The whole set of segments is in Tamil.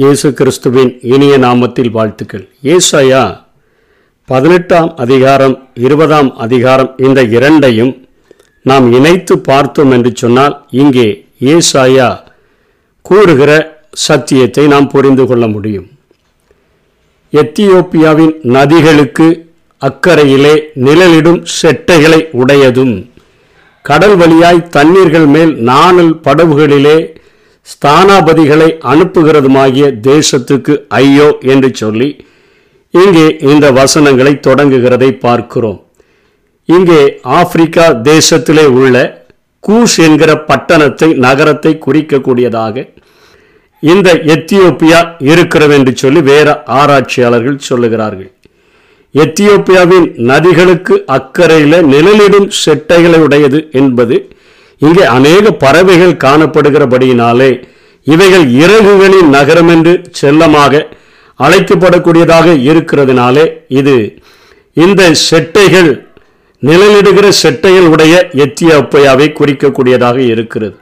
இயேசு கிறிஸ்துவின் இனிய நாமத்தில் வாழ்த்துக்கள். ஏசாயா பதினெட்டாம் அதிகாரம் இருபதாம் அதிகாரம் இந்த இரண்டையும் நாம் இணைத்து பார்த்தோம் என்று சொன்னால் இங்கே ஏசாயா கூறுகிற சத்தியத்தை நாம் புரிந்து கொள்ள முடியும். எத்தியோப்பியாவின் நதிகளுக்கு அக்கறையிலே நிழலிடும் செட்டைகளை உடையதும் கடல் வழியாய் தண்ணீர்கள் மேல் நாணல் படவுகளிலே ஸ்தானாபதிகளை அனுப்புகிறதுமாகிய தேசத்துக்கு ஐயோ என்று சொல்லி இங்கே இந்த வசனங்களை தொடங்குகிறதை பார்க்கிறோம். இங்கே ஆப்பிரிக்கா தேசத்திலே உள்ள கூஷ் என்கிற பட்டணத்தை நகரத்தை குறிக்கக்கூடியதாக இந்த எத்தியோப்பியா இருக்கிறது என்று சொல்லி வேற ஆராய்ச்சியாளர்கள் சொல்லுகிறார்கள். எத்தியோப்பியாவின் நதிகளுக்கு அக்கறையில் நிழலிடும் செட்டைகளை உடையது என்பது இங்கே அநேக பறவைகள் காணப்படுகிறபடியினாலே இவைகள் இறகுகளின் நகரம் என்று செல்லமாக அழைக்கப்படக்கூடியதாக இருக்கிறதுனாலே இது இந்த செட்டைகள் நிழலிடுகிற செட்டைகள் உடைய எத்தியோப்பியாவை குறிக்கக்கூடியதாக இருக்கிறது.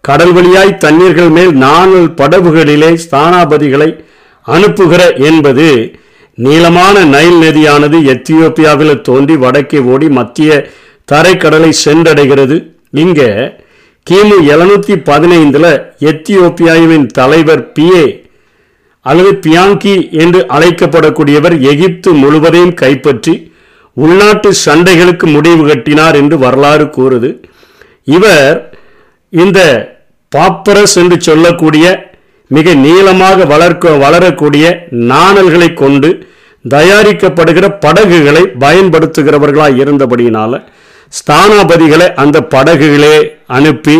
கடல் வழியாய் தண்ணீர்கள் மேல் நானல் படகுகளிலே ஸ்தானாபதிகளை அனுப்புகிற என்பது நீளமான நைல் நதியானது எத்தியோப்பியாவில் தோன்றி வடக்கே ஓடி மத்திய தரைக்கடலை சென்றடைகிறது. இங்கே கிமு எழுநூற்றி பதினைந்தில் எத்தியோப்பியாவின் தலைவர் பியே அல்லது பியாங்கி என்று அழைக்கப்படக்கூடியவர் எகிப்து முழுவதையும் கைப்பற்றி உள்நாட்டு சண்டைகளுக்கு முடிவு கட்டினார் என்று வரலாறு கூறுது. இவர் இந்த பாப்பரஸ் என்று சொல்லக்கூடிய மிக நீளமாக வளர்க்க வளரக்கூடிய நாணல்களை கொண்டு தயாரிக்கப்படுகிற படகுகளை பயன்படுத்துகிறவர்களாக இருந்தபடியினால் ஸ்தானாபதிகளை அந்த படகுகளே அனுப்பி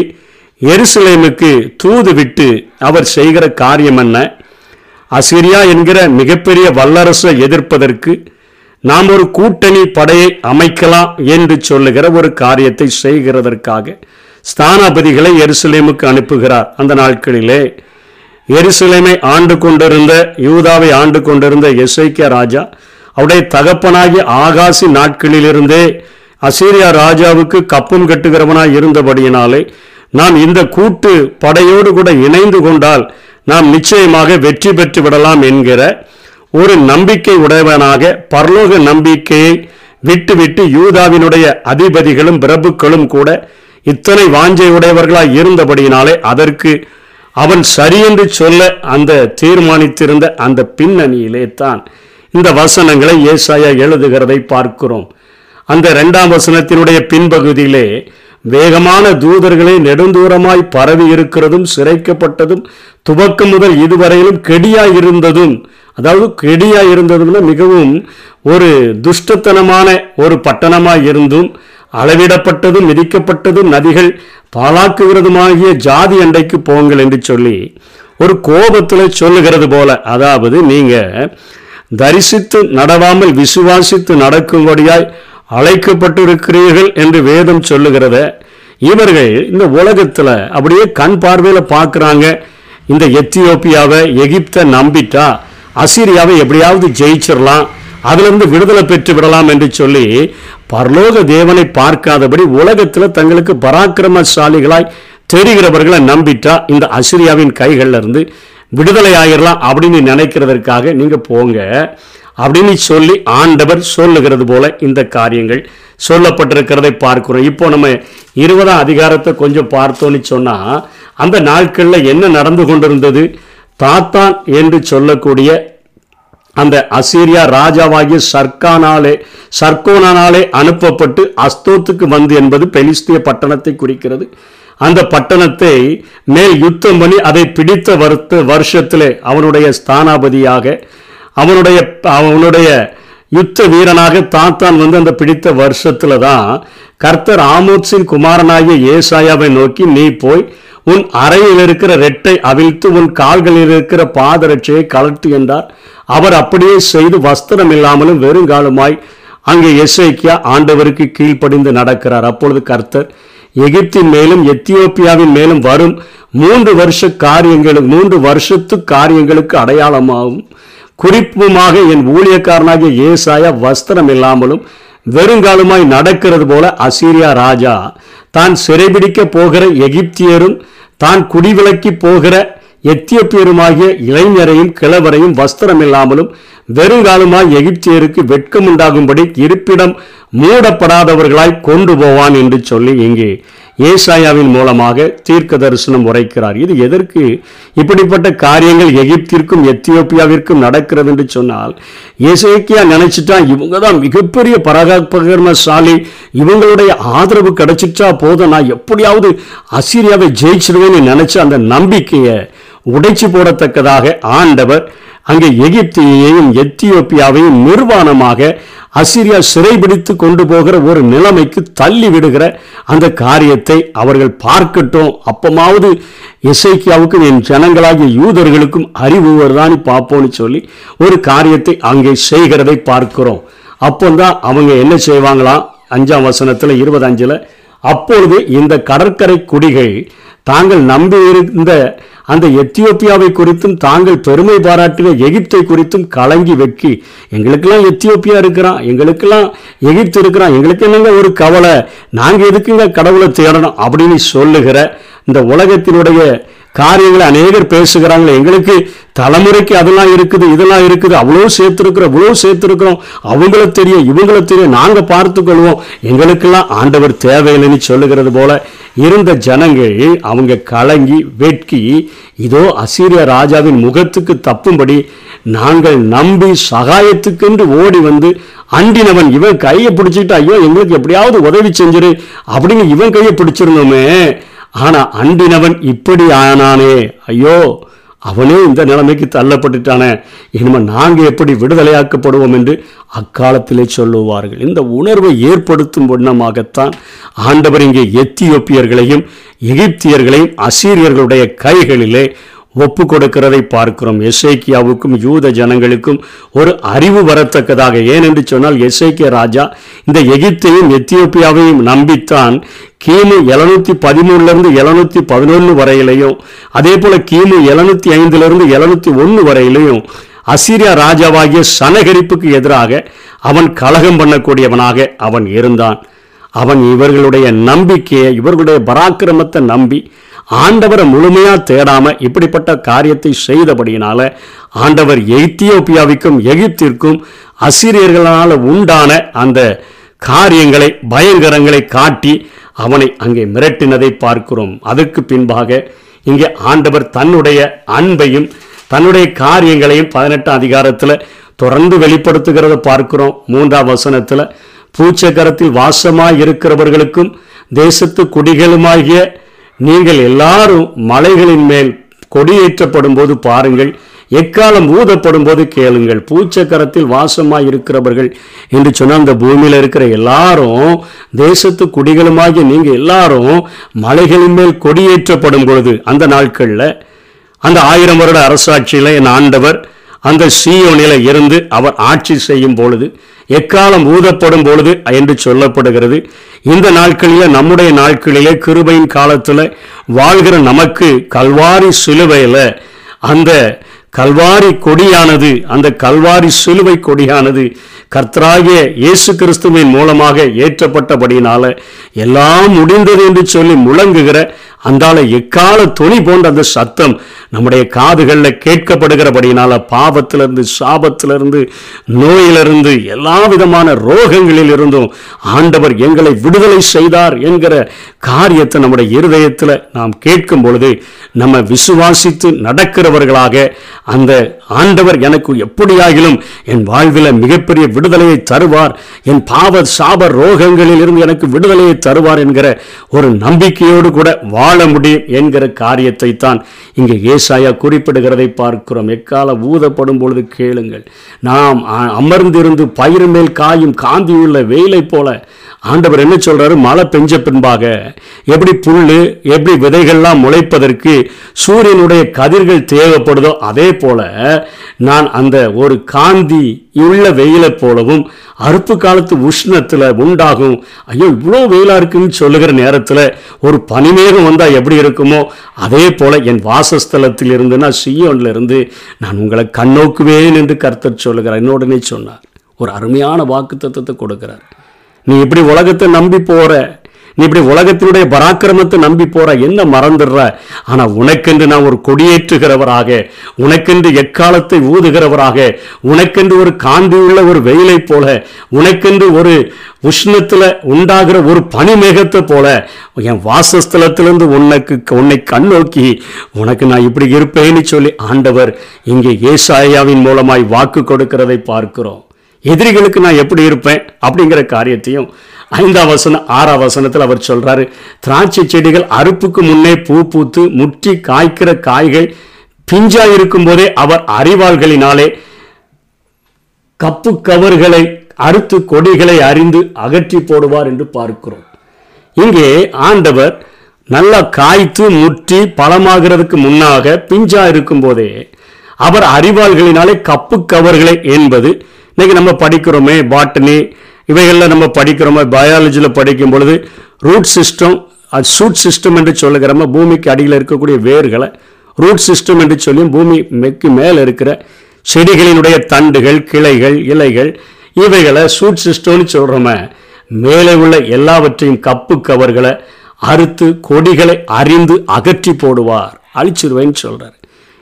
எருசலேமுக்கு தூது விட்டு அவர் செய்கிற காரியம் என்ன? அசிரியா என்கிற மிகப்பெரிய வல்லரசை எதிர்ப்பதற்கு நாம் ஒரு கூட்டணி படையை அமைக்கலாம் என்று சொல்லுகிற ஒரு காரியத்தை செய்கிறதற்காக ஸ்தானாபதிகளை எருசலேமுக்கு அனுப்புகிறார். அந்த நாட்களிலே எருசலேமை ஆண்டு கொண்டிருந்த யூதாவை ஆண்டு கொண்டிருந்த எஸ்ஐக்கிய ராஜா அவருடைய தகப்பனாகிய ஆகாசி நாட்களிலிருந்தே அசீரியா ராஜாவுக்கு கப்பம் கட்டுகிறவனாய் இருந்தபடியினாலே நாம் இந்த கூட்டு படையோடு கூட இணைந்து கொண்டால் நாம் நிச்சயமாக வெற்றி பெற்று விடலாம் என்கிற ஒரு நம்பிக்கை உடையவனாக பரலோக நம்பிக்கையை விட்டுவிட்டு யூதாவினுடைய அதிபதிகளும் பிரபுக்களும் கூட இத்தனை வாஞ்சையுடையவர்களாய் இருந்தபடியினாலே அதற்கு அவன் சரியென்று சொல்ல அந்த தீர்மானித்திருந்த அந்த பின்னணியிலே தான் இந்த வசனங்களை ஏசாயா எழுதுகிறதை பார்க்கிறோம். அந்த இரண்டாம் வசனத்தினுடைய பின்பகுதியிலே வேகமான தூதர்களை நெடுந்தூரமாய் பரவி இருக்கிறதும் சிறைக்கப்பட்டதும் துவக்கம் முதல் இதுவரையிலும் கெடியாய் இருந்ததும் அதாவது கெடியாய் இருந்ததும்னா மிகவும் ஒரு துஷ்டத்தனமான ஒரு பட்டணமாய் இருந்தும் அளவிடப்பட்டதும் மிதிக்கப்பட்டதும் நதிகள் பாலாக்குகிறதுமாகிய ஜாதி அண்டைக்கு போங்கள் என்று சொல்லி ஒரு கோபத்தில் சொல்லுகிறது போல. அதாவது நீங்க தரிசித்து நடவாமல் விசுவாசித்து நடக்கும்படியாய் அழைக்கப்பட்டிருக்கிறீர்கள் என்று வேதம் சொல்லுகிறத இவர்கள் இந்த உலகத்தில் அப்படியே கண் பார்வையில் பார்க்குறாங்க. இந்த எத்தியோப்பியாவை எகிப்தை நம்பிட்டா அசிரியாவை எப்படியாவது ஜெயிச்சிடலாம் அதிலிருந்து விடுதலை பெற்று விடலாம் என்று சொல்லி பரலோக தேவனை பார்க்காதபடி உலகத்தில் தங்களுக்கு பராக்கிரமசாலிகளாய் தெரிகிறவர்களை நம்பிட்டா இந்த அசிரியாவின் கைகளில் இருந்து விடுதலை ஆகிடலாம் அப்படின்னு நினைக்கிறதற்காக நீங்கள் போங்க. அப்படின்னு சொல்லி ஆண்டவர் சொல்லுகிறது போல இந்த காரியங்கள் சொல்லப்பட்டிருக்கிறதை பார்க்கிறோம். இப்போ நம்ம இருபதாம் அதிகாரத்தை கொஞ்சம் பார்த்தோன்னு சொன்னா அந்த நாட்களில் என்ன நடந்து கொண்டிருந்தது? தாத்தான் என்று சொல்லக்கூடிய அந்த அசீரியா ராஜாவாகிய சர்க்கானாலே சர்க்கோனாலே அனுப்பப்பட்டு அஸ்தோத்துக்கு வந்து என்பது பெலிஸ்திய பட்டணத்தை குறிக்கிறது. அந்த பட்டணத்தை மேல் யுத்தம் பண்ணி அதை பிடித்த வருத்த வருஷத்திலே அவனுடைய ஸ்தானாபதியாக அவனுடைய அவனுடைய யுத்த வீரனாக தாத்தான் வந்து அந்த பிடித்த வருஷத்துல தான் கர்த்தர் ஆமோத்ஸின் குமாரனாகிய ஏசாயாவை நோக்கி நீ போய் உன் அறையில் இருக்கிற ரெட்டை அவிழ்த்து உன் கால்களில் இருக்கிற பாதரட்சையை கலட்டு என்றார். அவர் அப்படியே செய்து வஸ்திரம் இல்லாமலும் வெறுங்காலமாய் அங்கே எஸ்ஐக்கியா ஆண்டவருக்கு கீழ்ப்படிந்து நடக்கிறார். அப்பொழுது கர்த்தர் எகிப்தின் மேலும் எத்தியோப்பியாவின் மேலும் வரும் மூன்று வருஷ காரியங்களுக்கு மூன்று வருஷத்து காரியங்களுக்கு அடையாளமாகும். குறிப்புமாக என் ஊழியக்காரனாகிய ஏசாயா வஸ்திரம் இல்லாமலும் வெறுங்காலுமாய் நடக்கிறது போல அசீரியா ராஜா தான் சிறைபிடிக்க போகிற எகிப்தியரும் தான் குடிவிலக்கி போகிற எத்தியோப்பியருமாகிய இளைஞரையும் கிழவரையும் வஸ்திரம் இல்லாமலும் வெறுங்காலுமாய் எகிப்தியருக்கு வெட்கம் உண்டாகும்படி இருப்பிடம் மூடப்படாதவர்களாய் கொண்டு போவான் என்று சொல்லி இங்கே ஏசாயாவின் மூலமாக தீர்க்க தரிசனம் உரைக்கிறார். இது எதற்கு? இப்படிப்பட்ட காரியங்கள் எகிப்திற்கும் எத்தியோப்பியாவிற்கும் நடக்கிறது என்று சொன்னால் ஏசைக்கியா நினைச்சிட்டா இவங்க தான் மிகப்பெரிய பராகரமசாலி இவங்களுடைய ஆதரவு கிடைச்சிட்டா போதும். நான் எப்படியாவது அசீரியாவை ஜெயிச்சிருவேன்னு நினைச்ச அந்த நம்பிக்கையை உடைச்சு போடத்தக்கதாக ஆண்டவர் அங்கே எகிப்தியையும் எத்தியோப்பியாவையும் நிர்வாணமாக அசிரியா சிறைபிடித்து கொண்டு போகிற ஒரு நிலைமைக்கு தள்ளி விடுகிற அந்த காரியத்தை அவர்கள் பார்க்கட்டும். அப்பமாவது இசைக்கியாவுக்கும் என் ஜனங்களாகிய யூதர்களுக்கும் அறிவு வருதான்னு பார்ப்போம்னு சொல்லி ஒரு காரியத்தை அங்கே செய்கிறதை பார்க்கிறோம். அப்போந்தான் அவங்க என்ன செய்வாங்களாம் அஞ்சாம் வசனத்தில் இருபத்தஞ்சில் அப்பொழுது இந்த கடற்கரை குடிகள் தாங்கள் நம்பி இருந்த அந்த எத்தியோப்பியாவை குறித்தும் தாங்கள் பெருமை பாராட்டின எகிப்தை குறித்தும் கலங்கி வெக்கி எங்களுக்கெல்லாம் எத்தியோப்பியா இருக்கிறான் எங்களுக்கெல்லாம் எகிப்து இருக்கிறான் எங்களுக்கு என்னங்க ஒரு கவலை? நாங்கள் எதுக்குங்க கடவுளை தேடணும் அப்படின்னு சொல்லுகிற இந்த உலகத்தினுடைய காரியங்களை அநேகர் பேசுகிறாங்க எங்களுக்கு தலைமுறைக்கு அதெல்லாம் இருக்குது இதெல்லாம் இருக்குது அவ்வளோ சேர்த்துருக்குறோம் இவ்வளோ சேர்த்துருக்குறோம். அவங்கள தெரியும் இவங்கள தெரியும் நாங்கள் பார்த்துக்கொள்வோம் எங்களுக்கெல்லாம் ஆண்டவர் தேவையில்லைன்னு சொல்லுகிறது போல இருந்த ஜனங்கள் அவங்க கலங்கி வெட்கி இதோ அசீரிய ராஜாவின் முகத்துக்கு தப்பும்படி நாங்கள் நம்பி சகாயத்துக்கென்று ஓடி வந்து அண்டினவன் இவன் கையை பிடிச்சிட்டு ஐயோ எங்களுக்கு எப்படியாவது உதவி செஞ்சிரு அப்படின்னு இவன் கையை பிடிச்சிருந்தோமே. ஆனா அண்டினவன் இப்படி ஆனானே. ஐயோ அவனே இந்த நிலைமைக்கு தள்ளப்பட்டுட்டானே. இனிமேல் நாங்கள் எப்படி விடுதலையாக்கப்படுவோம் என்று அக்காலத்திலே சொல்லுவார்கள். இந்த உணர்வை ஏற்படுத்தும் வண்ணமாகத்தான் ஆண்டவர் இங்கே எத்தியோப்பியர்களையும் எகிப்தியர்களையும் அசீரியர்களுடைய கைகளிலே ஒப்பு கொடுக்கிறதை பார்க்கிறோம். எஸ்ஐக்கியாவுக்கும் யூத ஜனங்களுக்கும் ஒரு அறிவு வரத்தக்கதாக. ஏனென்று சொன்னால் எஸ்ஐக்கிய ராஜா இந்த எகிப்தையும் எத்தியோப்பியாவையும் நம்பித்தான். கிமு எழுநூத்தி பதிமூணுலேருந்து எழுநூத்தி பதினொன்று வரையிலையும் அதே போல கிமு எழுநூத்தி ஐந்துலேருந்து எழுநூத்தி ஒன்று வரையிலையும் அசிரியா ராஜாவாகிய சனகரிப்புக்கு எதிராக அவன் கலகம் பண்ணக்கூடியவனாக அவன் இருந்தான். அவன் இவர்களுடைய நம்பிக்கையை இவர்களுடைய பராக்கிரமத்தை நம்பி ஆண்டவரை முழுமையாக தேடாமல் இப்படிப்பட்ட காரியத்தை செய்தபடியினால ஆண்டவர் எத்தியோப்பியாவுக்கும் எகிப்திற்கும் அசிரியர்களால் உண்டான அந்த காரியங்களை பயங்கரங்களை காட்டி அவனை அங்கே மிரட்டினதை பார்க்கிறோம். அதற்கு பின்பாக இங்கே ஆண்டவர் தன்னுடைய அன்பையும் தன்னுடைய காரியங்களையும் பதினெட்டாம் அதிகாரத்தில் தொடர்ந்து வெளிப்படுத்துகிறத பார்க்கிறோம். மூன்றாம் வசனத்தில் பூச்சக்கரத்தில் வாசமாய் இருக்கிறவர்களுக்கும் தேசத்து குடிகளுமாகிய நீங்கள் எல்லாரும் மலைகளின் மேல் கொடியேற்றப்படும் போது பாருங்கள் எக்காலம் ஊதப்படும் போது கேளுங்கள். பூச்சக்கரத்தில் வாசமாய் இருக்கிறவர்கள் என்று சொன்ன அந்த பூமியில் இருக்கிற எல்லாரும் தேசத்து குடிகளுமாகிய நீங்கள் எல்லாரும் மலைகளின் மேல் கொடியேற்றப்படும் பொழுது அந்த நாட்களில் அந்த ஆயிரம் வருட அரசாட்சியில் என் ஆண்டவர் அந்த சீயோனில இருந்து அவர் ஆட்சி செய்யும் பொழுது எக்காலம் ஊதப்படும் பொழுது என்று சொல்லப்படுகிறது இந்த நாட்களில் நம்முடைய நாட்களிலே கிருபையின் காலத்தில் வாழ்கிற நமக்கு கல்வாரி சிலுவையில் அந்த கல்வாரி கொடியானது அந்த கல்வாரி சிலுவை கொடியானது கர்த்தராகிய இயேசு கிறிஸ்துவின் மூலமாக ஏற்றப்பட்டபடியினால எல்லாம் முடிந்தது என்று சொல்லி முழங்குகிற அந்தால எக்கால துணி போன்ற அந்த சத்தம் நம்முடைய காதுகளில் கேட்கப்படுகிறபடினால பாவத்திலிருந்து சாபத்திலிருந்து நோயிலிருந்து எல்லா விதமான ரோகங்களில் இருந்தும் ஆண்டவர் எங்களை விடுதலை செய்தார் என்கிற காரியத்தை நம்முடைய இருதயத்தில் நாம் கேட்கும் பொழுது நம்ம விசுவாசித்து நடக்கிறவர்களாக அந்த ஆண்டவர் எனக்கு எப்படியாகிலும் என் வாழ்வில் மிகப்பெரிய விடுதலையை தருவார் என் பாவ சாப ரோகங்களில் இருந்து எனக்கு விடுதலையை தருவார் என்கிற ஒரு நம்பிக்கையோடு கூட வாழ் வாழ முடியும் என்கிற காரியத்தை தான் இங்கே ஏசாயா குறிப்பிடுகிறதை பார்க்கிறோம். எக்கால ஊதப்படும் பொழுது கேளுங்கள். நாம் அமர்ந்திருந்து பயிர் மேல் காயும் காந்தியுள்ள வெயிலை போல ஆண்டவர் என்ன சொல்றாரு? மழை பெஞ்ச பின்பாக எப்படி புல்லு எப்படி விதைகள்லாம் முளைப்பதற்கு சூரியனுடைய கதிர்கள் தேவைப்படுதோ அதே போல நான் அந்த ஒரு காந்தி உள்ள வெயிலை போலவும் அறுப்பு காலத்து உஷ்ணத்தில் உண்டாகும். ஐயோ இவ்வளோ வெயிலாக இருக்குன்னு சொல்லுகிற நேரத்தில் ஒரு பனிமேகம் வந்து வந்தால் எப்படி இருக்குமோ அதே போல் என் வாசஸ்தலத்தில் இருந்து நான் சியோன்ல இருந்து நான் உங்களை கண்ணோக்குவேன் என்று கர்த்தர் சொல்லுகிறார். என்னோடனே சொன்னார். ஒரு அருமையான வாக்கு தத்துவத்தை கொடுக்கிறார். நீ எப்படி உலகத்தை நம்பி போற நீ இப்படி உலகத்தினுடைய பராக்கிரமத்தை நம்பி போற என்ன மறந்துடுற? ஆனா உனக்கென்று நான் ஒரு கொடியேற்றுகிறவராக உனக்கென்று எக்காலத்தை ஊதுகிறவராக உனக்கென்று ஒரு காந்தி உள்ள ஒரு வெயிலை போல உனக்கென்று ஒரு உஷ்ணத்துல உண்டாகிற ஒரு பனிமேகத்தை போல என் வாசஸ்தலத்திலிருந்து உனக்கு உன்னை கண்ணோக்கி உனக்கு நான் இப்படி இருப்பேன்னு சொல்லி ஆண்டவர் இங்கே ஏசாயாவின் மூலமாய் வாக்கு கொடுக்கிறதை பார்க்கிறோம். எதிரிகளுக்கு நான் எப்படி இருப்பேன் அப்படிங்கிற காரியத்தையும் ஐந்தாம் வசனம் ஆறாம் வசனத்தில் அவர் சொல்றாரு. திராட்சை செடிகள் அறுப்புக்கு முன்னே பூ பூத்து முற்றி காய்க்கிற காய்கள் பிஞ்சா இருக்கும் போதே அவர் அறிவாள்களினாலே கப்பு கவர்களை அறுத்து கொடிகளை அறிந்து அகற்றி போடுவார் என்று பார்க்கிறோம். இங்கே ஆண்டவர் நல்லா காய்த்து முற்றி பழமாகிறதுக்கு முன்னாக பிஞ்சா இருக்கும் போதே அவர் அறிவாள்களினாலே கப்பு கவர்களை என்பது இன்னைக்கு நம்ம படிக்கிறோமே பாட்டனி இவைகளில் நம்ம படிக்கிறோமே பயாலஜியில் படிக்கும் பொழுது ரூட் சிஸ்டம் அது சூட் சிஸ்டம் என்று சொல்லுகிறோமோ பூமிக்கு அடியில் இருக்கக்கூடிய வேர்களை ரூட் சிஸ்டம் என்று சொல்லியும் பூமி மெக்கு மேலே இருக்கிற செடிகளினுடைய தண்டுகள் கிளைகள் இலைகள் இவைகளை சூட் சிஸ்டம்னு சொல்கிறோமே மேலே உள்ள எல்லாவற்றையும் கப்பு கவர்களை அறுத்து கொடிகளை அறிந்து அகற்றி போடுவார். அழிச்சிருவேன்னு சொல்கிறார்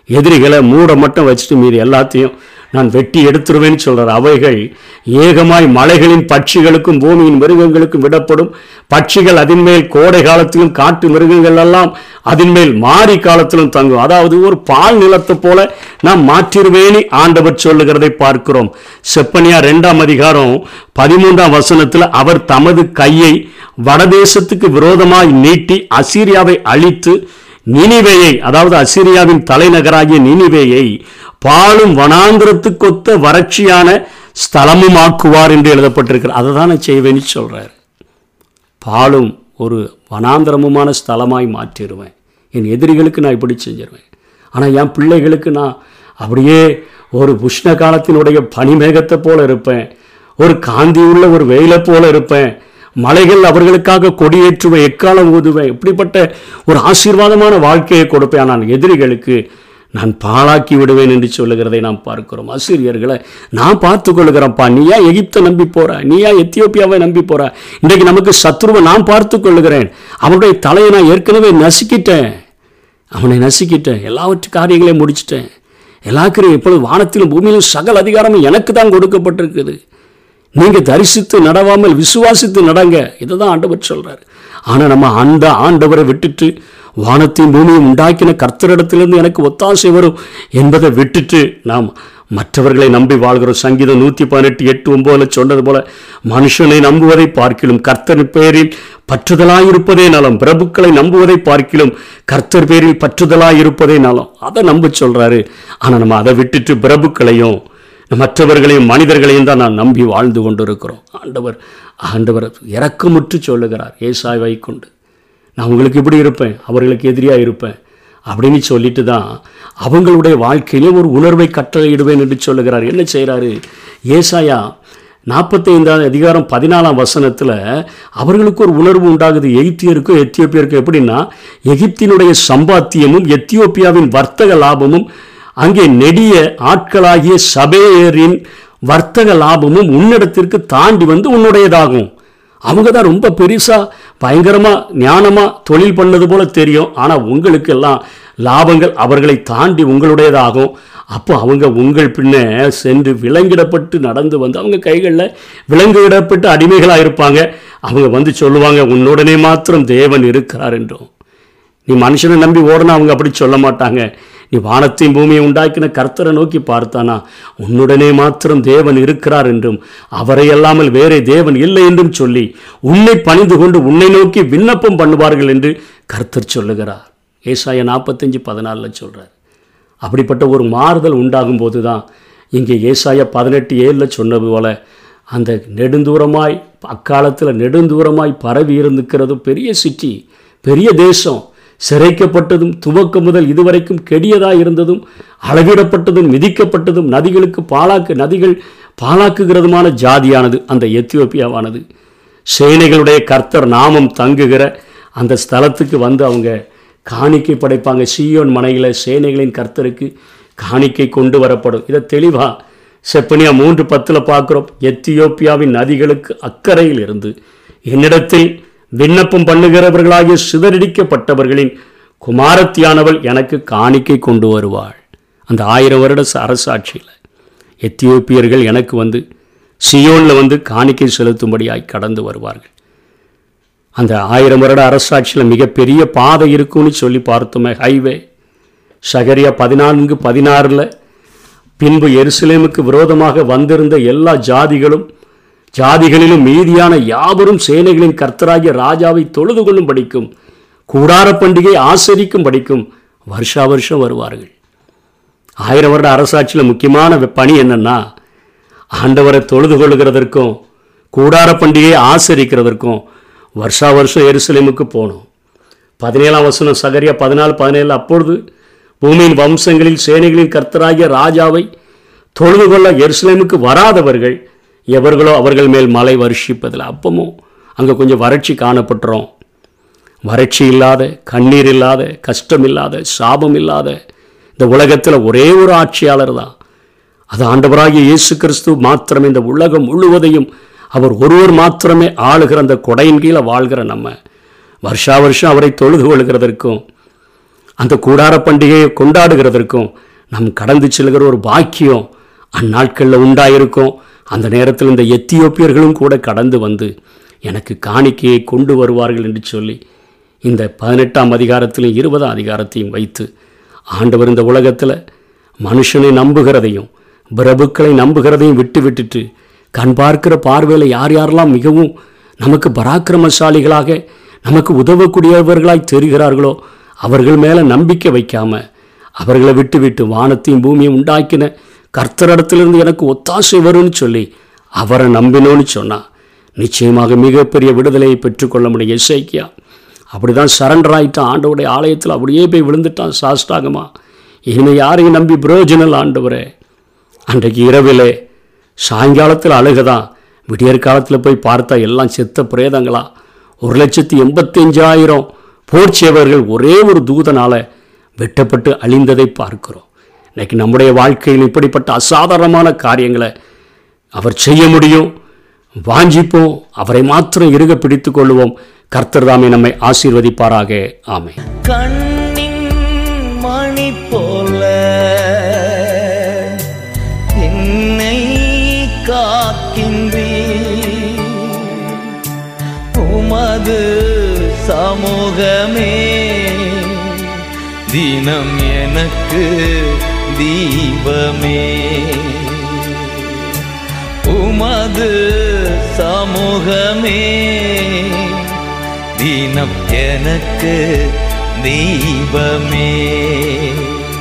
எதிரிகளை மூட மட்டும் வச்சுட்டு மீறி எல்லாத்தையும் நான் வெட்டி எடுத்துருவேன்னு சொல்றார் அவைகள் ஏகமாய் மலைகளின் பட்சிகளுக்கும் பூமியின் மிருகங்களுக்கும் விடப்படும். பட்சிகள் அதன் மேல் கோடை காலத்திலும் காட்டு மிருகங்கள் எல்லாம் அதன் மேல் மாறி காலத்திலும் தங்கும். அதாவது ஒரு பால் நிலத்தை போல நாம் மாற்றிருவேனி ஆண்டவர் சொல்லுகிறதை பார்க்கிறோம். செப்பனியா ரெண்டாம் அதிகாரம் பதிமூன்றாம் வசனத்தில் அவர் தமது கையை வடதேசத்துக்கு விரோதமாய் நீட்டி அசீரியாவை அழித்து நினிவேயை அதாவது அசிரியாவின் தலைநகராகிய நினிவேயை பாலும் வனாந்திரத்துக்கொத்த வறட்சியான ஸ்தலமும் ஆக்குவார் என்று எழுதப்பட்டிருக்கிறார் அதை தான் நான் செய்வேன்னு சொல்கிறார் பாலும் ஒரு வனாந்திரமுமான ஸ்தலமாய் மாற்றிடுவேன். என் எதிரிகளுக்கு நான் இப்படி செஞ்சிருவேன். ஆனால் என் பிள்ளைகளுக்கு நான் அப்படியே ஒரு உஷ்ண காலத்தினுடைய பனிமேகத்தை போல இருப்பேன். ஒரு காந்தி உள்ள ஒரு வெயிலை போல இருப்பேன். மலைகள் அவர்களுக்காக கொடியேற்றுவை எக்காலம் ஊதுவேன் இப்படிப்பட்ட ஒரு ஆசீர்வாதமான வாழ்க்கையை கொடுப்பேன். ஆனால் எதிரிகளுக்கு நான் பாழாக்கி விடுவேன் என்று சொல்லுகிறதை நாம் பார்க்கிறோம். அசிரியர்களை நான் பார்த்து கொள்ளுகிறேன்ப்பா. நீயா எகிப்தை நம்பி போற? நீயா எத்தியோப்பியாவை நம்பி போற? இன்றைக்கு நமக்கு சத்ருவை நான் பார்த்து கொள்ளுகிறேன். அவனுடைய தலையை நான் ஏற்கனவே நசுக்கிட்டேன். அவனை நசுக்கிட்டேன். எல்லாவற்று காரியங்களையும் முடிச்சிட்டேன். எல்லாருக்கும் இப்பொழுது வானத்திலும் பூமியிலும் சகல அதிகாரமும் எனக்கு தான் கொடுக்கப்பட்டிருக்குது. நீங்க தரிசித்து நடவாமல் விசுவாசித்து நடங்க. இதை தான் ஆண்டவர் சொல்றாரு. ஆனா நம்ம அந்த ஆண்டவரை விட்டுட்டு வானத்தையும் பூமியும் உண்டாக்கின கர்த்தரிடத்திலிருந்து எனக்கு ஒத்தாசை வரும் என்பதை விட்டுட்டு நாம் மற்றவர்களை நம்பி வாழ்கிறோம். சங்கீதம் நூற்றி பதினெட்டு எட்டு ஒம்போதில் சொன்னது போல மனுஷனை நம்புவதை பார்க்கிலும் கர்த்தர் பேரில் பற்றுதலாயிருப்பதே நலம். பிரபுக்களை நம்புவதை பார்க்கிலும் கர்த்தர் பேரில் பற்றுதலாயிருப்பதே நலம். அதை நம்ப சொல்கிறாரு ஆனால் நம்ம அதை விட்டுட்டு பிரபுக்களையும் மற்றவர்களையும் மனிதர்களையும் தான் நான் நம்பி வாழ்ந்து கொண்டிருக்கிறோம். ஆண்டவர் ஆண்டவர் இறக்கமுற்று சொல்லுகிறார் ஏசாய்வை கொண்டு நான் உங்களுக்கு இப்படி இருப்பேன் அவர்களுக்கு எதிரியாக இருப்பேன் அப்படின்னு சொல்லிட்டு தான் அவங்களுடைய வாழ்க்கையிலே ஒரு உணர்வை கட்டளையிடுவேன் என்று சொல்லுகிறார். என்ன செய்கிறாரு? ஏசாயா நாற்பத்தைந்தாவது அதிகாரம் பதினாலாம் வசனத்தில் அவர்களுக்கு ஒரு உணர்வு உண்டாகுது. எகிப்தியருக்கும் எத்தியோப்பியருக்கும் எப்படின்னா எகிப்தினுடைய சம்பாத்தியமும் எத்தியோப்பியாவின் வர்த்தக லாபமும் அங்கே நெடிய ஆட்களாகிய சபேயரின் வர்த்தக லாபமும் உன்னிடத்திற்கு தாண்டி வந்து உன்னுடையதாகும். அவங்க தான் ரொம்ப பெருசாக பயங்கரமாக ஞானமாக தொழில் பண்ணது போல தெரியும். ஆனால் உங்களுக்கு எல்லாம் லாபங்கள் அவர்களை தாண்டி உங்களுடையதாகும். அப்போ அவங்க உங்கள் பின்ன சென்று விலங்கிடப்பட்டு நடந்து வந்து அவங்க கைகளில் விலங்கிடப்பட்டு அடிமைகளாக இருப்பாங்க. அவங்க வந்து சொல்லுவாங்க உன்னுடனே மாத்திரம் தேவன் இருக்கிறார் என்றும். நீ மனுஷனை நம்பி ஓடனா அவங்க அப்படி சொல்ல மாட்டாங்க. நீ வானத்தையும் பூமியை உண்டாக்கின கர்த்தரை நோக்கி பார்த்தானா? உன்னுடனே மாத்திரம் தேவன் இருக்கிறார் என்றும் அவரை அல்லாமல் வேறே தேவன் இல்லை என்றும் சொல்லி உன்னை பணிந்து கொண்டு உன்னை நோக்கி விண்ணப்பம் பண்ணுவார்கள் என்று கர்த்தர் சொல்லுகிறார். ஏசாய நாற்பத்தஞ்சு பதினாலில் சொல்கிறார் அப்படிப்பட்ட ஒரு மாறுதல் உண்டாகும் போது தான் இங்கே ஏசாய பதினெட்டு ஏழில் சொன்னது போல அந்த நெடுந்தூரமாய் அக்காலத்தில் நெடுந்தூரமாய் பரவி இருந்துக்கிறது பெரிய சிட்டி பெரிய தேசம். சிறைக்கப்பட்டதும் துவக்கம் முதல் இதுவரைக்கும் கெடியதாக இருந்ததும் அளவிடப்பட்டதும் மிதிக்கப்பட்டதும் நதிகளுக்கு பாலாக்கு நதிகள் பாலாக்குகிறதுமான ஜாதியானது அந்த எத்தியோப்பியாவானது. சேனைகளுடைய கர்த்தர் நாமம் தங்குகிற அந்த ஸ்தலத்துக்கு வந்து அவங்க காணிக்கை படைப்பாங்க. சீயோன் மனையில் சேனைகளின் கர்த்தருக்கு காணிக்கை கொண்டு வரப்படும். இதை தெளிவாக செப்பனியா மூன்று பத்தில் பார்க்குறோம். எத்தியோப்பியாவின் நதிகளுக்கு அக்கறையில் இருந்து என்னிடத்தில் விண்ணப்பம் பண்ணுகிறவர்களாகிய சிதறடிக்கப்பட்டவர்களின் குமாரத்தியானவள் எனக்கு காணிக்கை கொண்டு வருவாள். அந்த ஆயிரம் வருட அரசாட்சியில் எத்தியோப்பியர்கள் எனக்கு வந்து சியோனில் வந்து காணிக்கை செலுத்தும்படியாய் கடந்து வருவார்கள். அந்த ஆயிரம் வருட அரசாட்சியில் மிகப்பெரிய பாதை இருக்கும்னு சொல்லி பார்த்தோமே ஹைவே. சகரியா பதினான்கு பதினாறில் பின்பு எருசலேமுக்கு விரோதமாக வந்திருந்த எல்லா ஜாதிகளும் ஜாதிகளிலும் மீதியான யாவரும் சேனைகளின் கர்த்தராகிய ராஜாவை தொழுது கொள்ளும் படிக்கும் கூடார பண்டிகை ஆசரிக்கும் படிக்கும் வருஷா வருஷம் வருவார்கள். ஆயிரம் வருட அரசாட்சியில் முக்கியமான பணி என்னன்னா ஆண்டவரை தொழுது கொள்ளுகிறதற்கும் கூடார பண்டிகையை ஆசரிக்கிறதற்கும் வருஷா வருஷம் எருசலேமுக்கு போகணும் பதினேழாம் வசனம் சகரியா பதினாலு பதினேழு அப்பொழுது பூமியின் வம்சங்களில் சேனைகளின் கர்த்தராகிய ராஜாவை தொழுது கொள்ள எருசலேமுக்கு வராதவர்கள் எவர்களோ அவர்கள் மேல் மழை வருஷிப்பதில் அப்பமும் அங்கே கொஞ்சம் வறட்சி காணப்பட்டுறோம். வறட்சி இல்லாத கண்ணீர் இல்லாத கஷ்டம் இல்லாத சாபம் இல்லாத இந்த உலகத்தில் ஒரே ஒரு ஆட்சியாளர் தான். அது ஆண்டவராகிய இயேசு கிறிஸ்து மாத்திரமே இந்த உலகம் முழுவதையும் அவர் ஒருவர் மாத்திரமே ஆளுகிற அந்த கொடையின் கீழே வாழ்கிற நம்ம. வருஷா வருஷம் அவரை தொழுது கொள்கிறதற்கும் அந்த கூடார பண்டிகையை கொண்டாடுகிறதற்கும் நம் கடந்து செல்கிற ஒரு பாக்கியம் அந்நாட்களில் உண்டாயிருக்கும். அந்த நேரத்தில் இந்த எத்தியோப்பியர்களும் கூட கடந்து வந்து எனக்கு காணிக்கையை கொண்டு வருவார்கள் என்று சொல்லி இந்த பதினெட்டாம் அதிகாரத்திலும் இருபதாம் அதிகாரத்தையும் வைத்து ஆண்டவர் இந்த உலகத்தில் மனுஷனை நம்புகிறதையும் பிரபுக்களை நம்புகிறதையும் விட்டு விட்டுட்டு கண் பார்க்கிற பார்வையில் யார் யாரெல்லாம் மிகவும் நமக்கு பராக்கிரமசாலிகளாக நமக்கு உதவக்கூடியவர்களாய் தெரிகிறார்களோ அவர்கள் மேலே நம்பிக்கை வைக்காம அவர்களை விட்டு விட்டு வானத்தையும் பூமியும் உண்டாக்கின கர்த்தரிடத்திலிருந்து எனக்கு ஒத்தாசை வரும்னு சொல்லி அவரை நம்பினோன்னு சொன்னான் நிச்சயமாக மிகப்பெரிய விடுதலையை பெற்றுக்கொள்ள முடியும். இசைக்கியா அப்படி தான் சரண்டர் ஆகிட்டான் ஆண்டவுடைய ஆலயத்தில் அப்படியே போய் விழுந்துட்டான் சாஸ்டாகமா இனிமே யாரையும் நம்பி பிரயோஜனம் ஆண்டவரே. அன்றைக்கு இரவிலே சாயங்காலத்தில் அழுகுதான் விடியற் காலத்தில் போய் பார்த்தா எல்லாம் செத்த பிரேதங்களா. ஒரு லட்சத்தி எண்பத்தஞ்சாயிரம் போர்ச்சியவர்கள் ஒரே ஒரு தூதனால் வெட்டப்பட்டு அழிந்ததை பார்க்கிறோம். இன்னைக்கு நம்முடைய வாழ்க்கையில் இப்படிப்பட்ட அசாதாரணமான காரியங்களை அவர் செய்ய முடியும். வாஞ்சிப்போம். அவரை மாத்திரம் இறுக பிடித்து கொள்வோம் கர்த்தர் தாமே நம்மை ஆசீர்வதிப்பாராக. ஆமை கண்ணின் மணி போல என்னை காக்கின்றி உமது சமூகமே தினம் எனக்கு தீபமே. உமது சமூகமே. தினம் எனக்கு தீபமே.